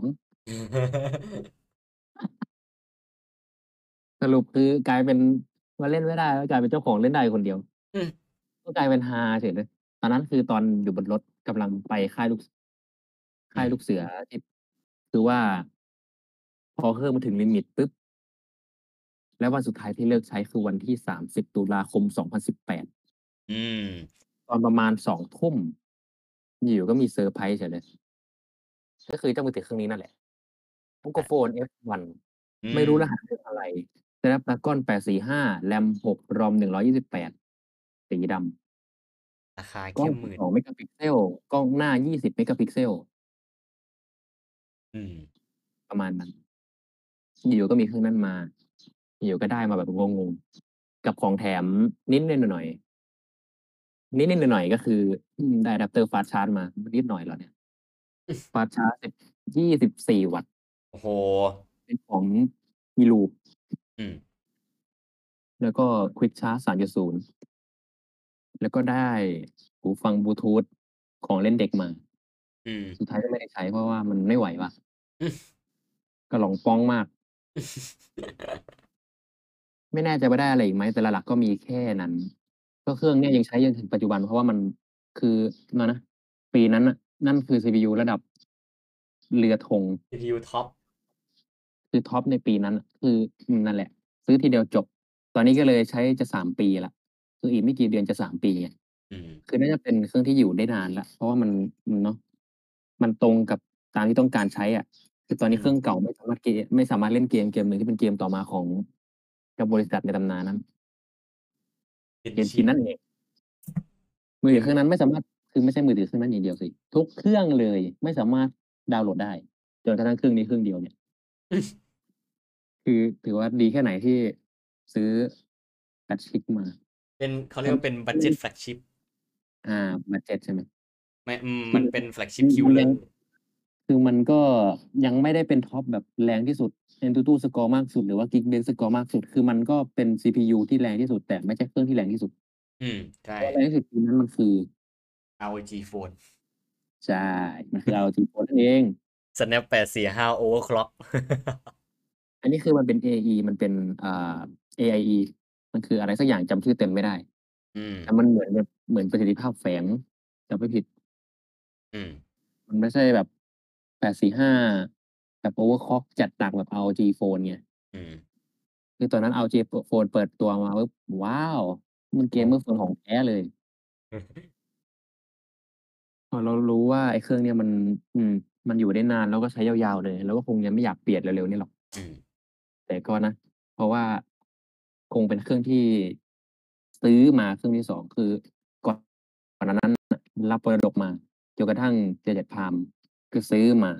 สรุปคือกลายเป็นมันเล่นไม่ได้แล้วกลายเป็นเจ้าของเล่นได้คนเดียวอืม ก็กลายเป็นฮาเฉยเลย ตอนนั้นคือตอนอยู่บนรถกำลังไปค่ายลูก ค่ายลูกเสือที่คือว่า พอเครื่องมันถึง limit ปุ๊บ แล้ววันสุดท้ายที่เลิกใช้คือวันที่30ตุลาคม2018อืม ตอนประมาณ20:00น. อยู่ๆก็มีเซอร์ไพรส์เฉยเลย ก็คือเจ้ามือถือเครื่องนี้นั่นแหละ Pocophone F1 อืไม่รู้รมหัสเครื่องอะไร Snapdragon 845 RAM 6 ROM 128 สีดำราคากล้แคอ่ง10,000 12 Megapixel กล้องหน้า 20 Megapixel อืม ประมาณนั้น อยู่ๆก็มีเครื่องนั้นมา อยู่ๆก็ได้มาแบบงงๆ กับของแถมนิดๆหน่อยๆ นิดๆหน่อยๆก็คืออืมได้อะแดปเตอร์ Fast Charge มานิดหน่อยเหรอเนี่ย Fast Charge 10 24วัตต์โอ้โฮเป็นของ eLoop อืม แล้วก็ Quick Charge 3.0แล้วก็ได้หูฟังบลูทูธของเล่นเด็กมา อืม สุดท้ายก็ไม่ได้ใช้เพราะว่ามันไม่ไหวว่ะ อือกระหล่องป๊องมาก ไม่แน่ใจว่าได้อะไรอีกไหมแต่หลักๆก็มีแค่นั้น ก็เครื่องเนี้ยยังใช้จนถึงปัจจุบัน เพราะว่ามันคือมานะปีนั้นน่ะนั่นคือ CPU ระดับ เรือธง CPU ท็อปคือท็อปในปีนั้นน่ะคืออืมนั่นแหละ ซื้อทีเดียวจบ ตอนนี้ก็เลยใช้จะ3ปีแล้วคืออีกไม่กี่เดือนจะ3ปีไงอืมคือน่าจะเป็นเครื่องที่อยู่ได้นานแล้วเพราะว่ามันอืมเนาะมันตรงกับตามที่ต้องการใช้อะคือตอนนี้อืเครื่มองเก่าไม่สามารถเกไม่สามารถเล่นเกมเกมหนึ่งที่เป็นเกมต่อมาของกับบริษัทในตำนานนั้น Genshin Genshin นั่นเองมือถือเครื่องนั้นไม่สามารถคือไม่ใช่มือถือเครื่องนั้นอย่างเดียวสิทุกเครื่องเลยไม่สามารถดาวน์โหลดได้จนกระทั่งเครื่องนี้เครื่องเดียวเนี่ยอือคือถือว่าดีแค่ไหนที่ซื้อ Flagship มา เป็นเขาเรีมยกันว่าเป็นบัดเจต Flagship อาบัดเจตใช่ไหม?ไม่อืมคืมันอเป็นมั Flagship นมันยั Killer ง คือมันก็ยังไม่ได้เป็นท็อปแบบแรงที่สุด AnTuTu Score มากสุดหรือว่า Geekbench Score มากสุด คือมันก็เป็น CPU ที่แรงที่สุด แต่ไม่ใช่เครื่องที่แรงที่สุด อืมใช่เพราะแรงที่สุดปีนั้นมันคือ ROG Phone ใช่ มันคือ ROG Phone นั่นเอง Snap 845 Overclock อันนี้คือมันเป็น AE มันเป็นอ่า AIE มันคืออะไรสักอย่างจำชื่อเต็มไม่ได้อืมแต่มันเหมือนแบบเหมือนประสิทธิภาพแฝงจำไม่ผิด อืม มันไม่ใช่แบบ 845แบบ Overclock จัดหนักแบบ ROG Phone ไงอืมคือตอนนั้น ROG เปอะ Phone เปิดตัวมาปุ๊บว้าว!มันโอ้ gamer phone ของแท้เลยพอเรารู้ว่าไอ้เครื่องเนี้ยมัน อืม มันอยู่ได้นานแล้วก็ใช้ยาวๆเลยเราก็คงยังไม่อยากเปลี่ยนเร็วๆนี้หรอกอืมแต่ก็นะ เพราะว่าคงเป็นเครื่องที่ซื้อมาเครื่องที่2คือก่อนก่อนหน้านั้นน่ะรับมรดกมาจนกระทั่ง77 Prime คื อซื้อมา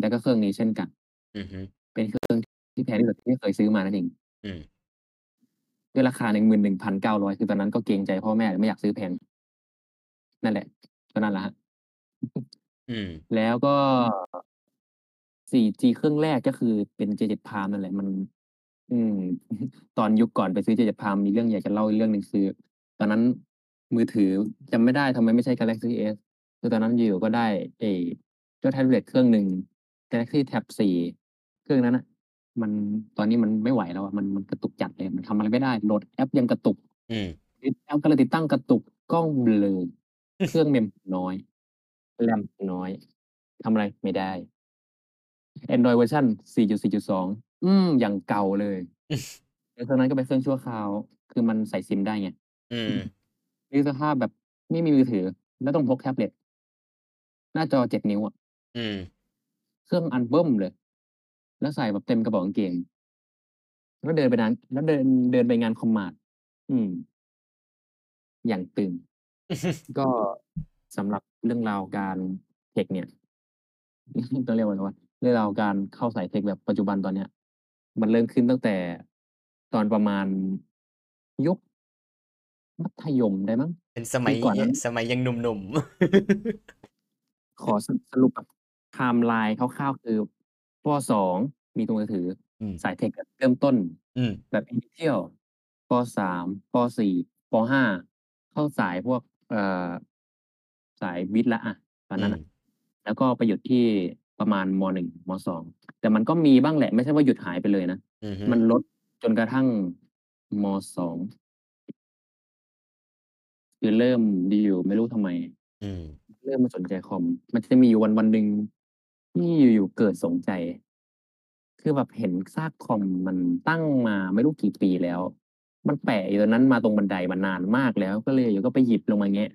แล้วก็เครื่องนี้เช่นกันอือฮึเป็นเครื่องที่แพงที่สุดที่เคยซื้อมานั่นเองอืมด้วยราคา11,900คือตอนนั้นก็เกรงใจพ่อแม่ไม่อยากซื้อแพงนั่นแหละก็นั่นแหละครับอืมแล้วก็ 4G เครื่องแรกก็คือเป็น77 Prime นั่นแหละ มัน อืม ตอนยุคก่อนไปซื้อ77 Prime มีเรื่องอยากจะเล่าอีกเรื่องหนึ่งคือ ตอนนั้นมือถือจำไม่ได้ทำไมไม่ใช่ Galaxy S คือตอนนั้นอยู่ๆก็ได้ไอ้เจ้าแท็บเล็ตเครื่องหนึ่ง Galaxy Tab 4 เครื่องนั้นน่ะ มันตอนนี้มันไม่ไหวแล้วอะมันมันกระตุกจัดเลยมันทำอะไรไม่ได้โหลดแอปยังกระตุกอืมติดแอปก็เลยติดตั้งกระตุกกล้องเบลอเครื่องเมมน้อย RAM น้อยทำอะไรไม่ได้ Android เวอร์ชัน4.4.2 อืม อย่างเก่าเลยแล้วเครื่องนั้นก็เป็นเครื่องชั่วคราว คือมันใส่ซิมได้ไงอืมนึกสภาพแบบไม่มีมือถือ แล้วต้องพกแท็บเล็ต หน้าจอ7นิ้วอะ อืมเครื่องอันเบิ่มเลย แล้วใส่แบบเต็มกระเป๋ากางเกง แล้วเดินไปร้านแล้วเดินเดินไปงานคอมมาร์ตอืม อย่างตึง ก็สำหรับเรื่องราวการ tech เนี่ย ต้องเรียกว่าอะไรวะเรื่องราวการเข้าสาย tech แบบปัจจุบันตอนเนี้ย มันเริ่มขึ้นตั้งแต่ตอนประมาณยุคมัธยมได้มั้ง เป็นสมัปียก่อนนั้น สมัยยังหนุ่มๆขอสสรุปแบบ ไทม์ไลน์คร่าวๆคือป.2มีตัวมือถืออืมสาย tech แบบเริ่มต้น อืม แบบ Initial ป.3ป.4ป.5เข้าสายพวกเอ่อสายวิทย์แล้วอะตอนอืนั้นมน่ะแล้วก็ไปหยุดที่ประมาณม.1ม.2แต่มันก็มีบ้างแหละ ไม่ใช่ว่าหยุดหายไปเลยนะ อือฮึมันลดจนกระทั่งม.2คือเริ่มอยู่ๆไม่รู้ทำไม อืม เริ่มมาสนใจคอม มันจะมีอยู่วันๆหนึ่ง ที่อยู่ ๆ เกิดสนใจ คือแบบเห็นซากคอมมันตั้งมาไม่รู้กี่ปีแล้ว มันแปะอยู่ตรงนั้นมาตรงบันไดมานานมากแล้ว ก็เลยอยู่ก็ไปหยิบลงมาแงะ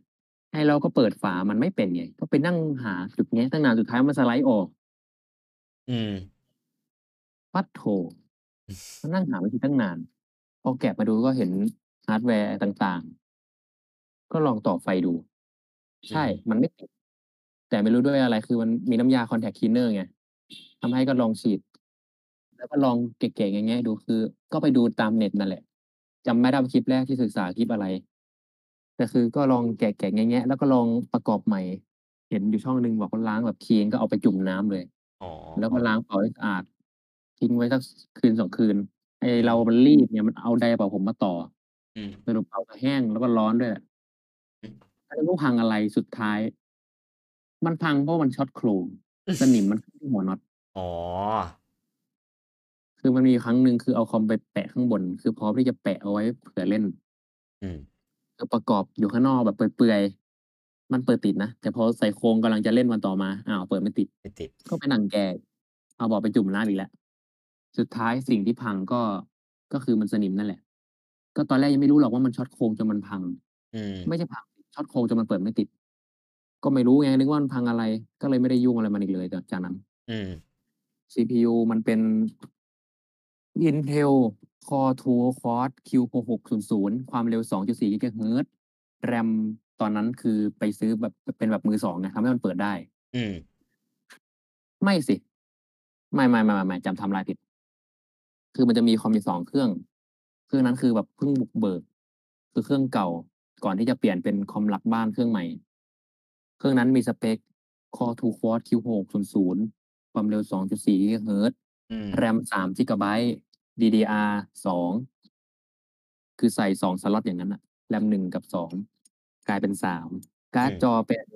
ไอ้เราก็เปิดฝามันไม่เป็นไง ก็ไปนั่งหาจุดแงะตั้งนาน สุดท้ายมันสไลด์ออก อืม ปัดโธ่มานั่งหาวิธีตั้งนาน พอแกะมาดูก็เห็นฮาร์ดแวร์ต่าง ๆ ก็ลองต่อไฟดู อืใช่ ม มันไม่ติด แต่ไม่รู้ด้วยอะไร คือมันมีน้ำยา Contact Cleaner ไงทำให้ก็ลองฉีด แล้วก็ลองแกะๆแงะๆดูคือ ก็ไปดูตามเน็ตนั่นแหละจำไม่ได้ว่าคลิปแรกที่ศึกษาคลิปอะไร แต่คือก็ลองแกะๆแงะๆแล้วก็ลองประกอบใหม่ เห็นอยู่ช่องหนึ่งบอกว่าล้างแบบคลีนก็เอาไปจุ่มน้ำเลยอ๋อแล้วก็ล้างเป่าให้สะอาดทิ้งไว้สักคืน2คืน ไอ้เรามันรีบไงมันเอาไดร์เป่าผมมาต่ออืมสรุปเป่าก็แห้งแล้วก็ร้อนด้วยแหละอืมก็ไม่รู้พังอะไรสุดท้าย มันพังเพราะมันช็อตโครงสนิมมันขึ้นที่หัวน็อตอ๋อ คือมันมีอยู่ครั้งหนึ่งคือเอาคอมไปแปะข้างบน คือพร้อมที่จะแปะเอาไว้เผื่อเล่น อืมคือประกอบอยู่ข้างนอกแบบเปื่อยๆมันเปิดติดนะแต่พอใส่โครงกำลังจะเล่นวันต่อมาอ้าวเปิดไม่ติดไม่ติดก็ไปนั่งแก้เอาเบาะไปจุ่มน้ำอีกแล้วสุดท้ายสิ่งที่พังก็ก็คือมันสนิมนั่นแหละ ก็ตอนแรกยังไม่รู้หรอกว่ามันช็อตโครงจนมันพังอืมไม่ใช่พังช็อตโครงจนมันเปิดไม่ติด ก็ไม่รู้ไงนึกว่ามันพังอะไร ก็เลยไม่ได้ยุ่งอะไรมันอีกเลยจากจากนั้น อืม CPU มันเป็น Intel Core 2 Quad Q6600 ความเร็ว 2.4 GHz RAM ตอนนั้นคือไปซื้อแบบเป็นแบบมือ2ไงทำให้มันเปิดได้ อืม ไม่สิ ไม่ๆๆๆจำไทม์ไลน์ผิด คือมันจะมีคอมอยู่2เครื่อง เครื่องนั้นคือแบบเพิ่งบุกเบิก คือเครื่องเก่า ก่อนที่จะเปลี่ยนเป็นคอมหลักบ้านเครื่องใหม่ เครื่องนั้นมีสเปก Core 2 Quad Q6600 ความเร็ว 2.4 GHz อืม RAM 3 GB DDR 2 คือใส่ 2 สล็อตอย่างนั้นน่ะ RAM 1กับ 2 กลายเป็น 3 การ์ดอืมจอเป็น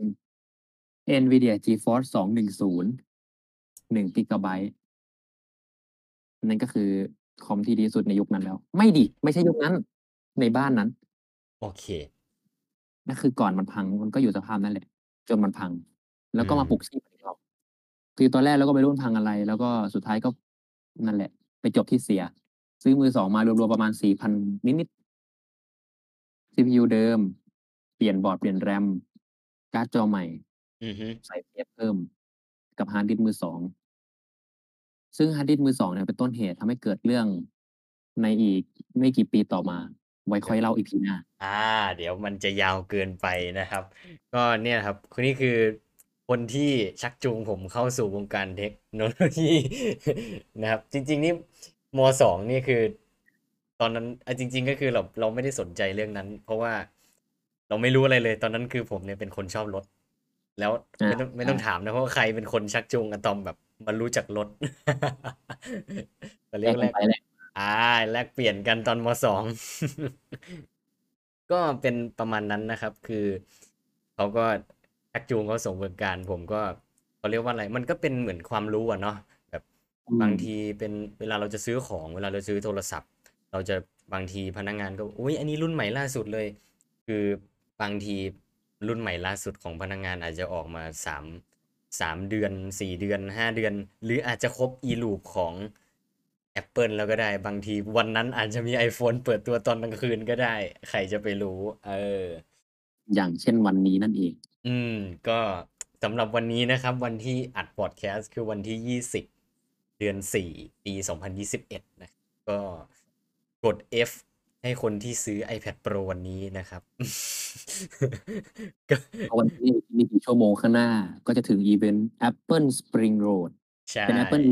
NVIDIA GeForce 210 1 Gigabyte นั่นก็คือคอมที่ดีที่สุดในยุคนั้นแล้ว ไม่ดิไม่ใช่ยุคนั้น ในบ้านนั้น โอเค นั่นคือก่อนมันพังมันก็อยู่สภาพนั้นแหละ จนมันพัง แล้วก็อืมมาปลุกชีพมันอีกรอบคือตอนแรกเราก็ไม่รู้มันพังอะไร แล้วก็สุดท้ายก็นั่นแหละ ไปจบที่เสีย ซื้อมือ2มารวมๆประมาณ4,000นิดๆ CPU เดิม เปลี่ยนบอร์ดเปลี่ยน RAM การ์ดจอใหม่อือฮึใส่เพชรเพิ่ม กับฮาร์ดดิสก์มือ2ซึ่งฮาร์ดดิสก์มือ2เนี่ยเป็นต้นเหตุทำให้เกิดเรื่องในอีกไม่กี่ปีต่อมา ไว้ค่อยเล่า EP หน้าอาเดี๋ยวมันจะยาวเกินไปนะครับ ก็เนี่ยครับคนนี้คือคนที่ชักจูงผมเข้าสู่วงการเทคโนโลยีนะครับ จริง ๆ นี่ม.2นี่คือ ตอนนั้นอ่าจริง ๆ ก็คือเราเราไม่ได้สนใจเรื่องนั้น เพราะว่าเราไม่รู้อะไรเลย ตอนนั้นคือผมเนี่ยเป็นคนชอบรถ แล้วอาไม่ต้องไม่ต้องอาถามนะเพราะว่าใครเป็นคนชักจูงอะตอมแบบมารู้จักรถเขาเรีแลยกกแลกันกไปแลก อาแลกเปลี่ยนกันตอนม.2ก็เป็นประมาณนั้นนะครับ คือเขาก็ชักจูงเข้าสู่วงการ ผมก็เขาเรียกว่าอะไร มันก็เป็นเหมือนความรู้อะเนาะแบบอืบางมทีเป็นเวลาเราจะซื้อของเวลาเราซื้อโทรศัพท์ เราจะบางทีพนักงานก็อุ๊ยอันนี้รุ่นใหม่ล่าสุดเลย คือบางทีรุ่นใหม่ล่าสุดของพนักงานอาจจะออกมา3 3เดือน4เดือน5เดือน หรืออาจจะครบ e-loop ของ แอปเปิลแล้วก็ได้ บางทีวันนั้นอาจจะมี iPhone เปิดตัวตอนกลางคืนก็ได้ ใครจะไปรู้ เออ อย่างเช่นวันนี้นั่นเอง อืม ก็สำหรับวันนี้นะครับ วันที่อัดพอดแคสต์คือวันที่ 20 เดือน 4 ปี 2021 นะ ก็กด F ให้คนที่ซื้อ iPad Pro วันนี้นะครับก็เพราะวันที่อีกไม่กี่ชั่วโมงข้างหน้า ก็จะถึงอิเวนต์ Apple Spring Road ใช่เป็น Apple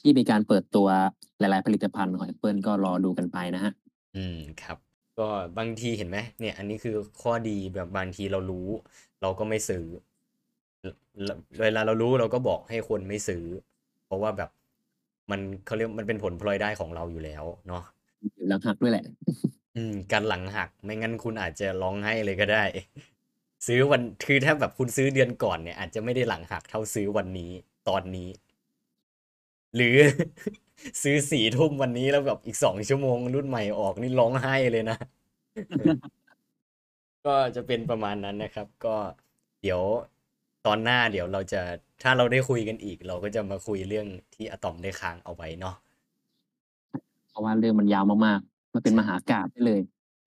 ที่มีการเปิดตัวหลาย ๆ ผลิตภัณฑ์ของ Apple ก็รอดูกันไปนะฮะ อืมครับ ก็บางทีเห็นไหมเนี่ย อันนี้คือข้อดีแบบบางทีเรารู้ เราก็ไม่ซื้อเวเวลาเรารู้เราก็บอกให้คนไม่ซื้อ เพราะว่าแบบมันเขาเรียกมันเป็นผลพลอยได้ของเราอยู่แล้วเนาะหลังหักด้วยแหละ อืม การหลังหักไม่งั้นคุณอาจจะร้องไห้เลยก็ได้ ซื้อวันคือถ้าแบบคุณซื้อเดือนก่อนเนี่ย อาจจะไม่ได้หลังหักเท่าซื้อวันนี้ตอนนี้ หรือ ซื้อสี่ทุ่มวันนี้แล้วแบบอีกสองชั่วโมงรุ่นใหม่ออกนี่ร้องไห้เลยนะ ก็จะเป็นประมาณนั้นนะครับ ก็เดี๋ยวตอนหน้าเดี๋ยวเราจะถ้าเราได้คุยกันอีก เราก็จะมาคุยเรื่องที่อะตอมได้ค้างเอาไว้เนาะเพราะว่าเรื่องมันยาวมากๆ มันเป็นมหากาพย์ได้เลย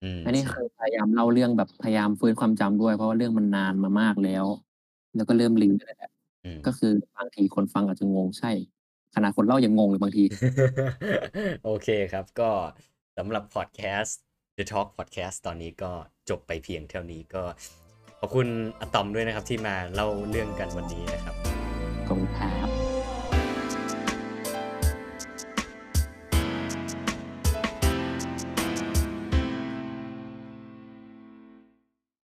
อืมอันนี้ใช่เคยพยายามเล่าเรื่องแบบพยายามฟื้นความจำด้วย เพราะว่าเรื่องมันนานมามากแล้ว แล้วก็เริ่มลืมไปแล้วแหละอืมก็คือบางทีคนฟังอาจจะงงใช่ ขนาดคนเล่ายังงงเลยบางที โอเคครับ ก็สำหรับพอดแคสต์ The Talk Podcast ตอนนี้ก็จบไปเพียงเท่านี้ก็ขอบคุณอะตอมด้วยนะครับที่มาเล่าเรื่องกันวันนี้นะครับ ขอบคุณครับ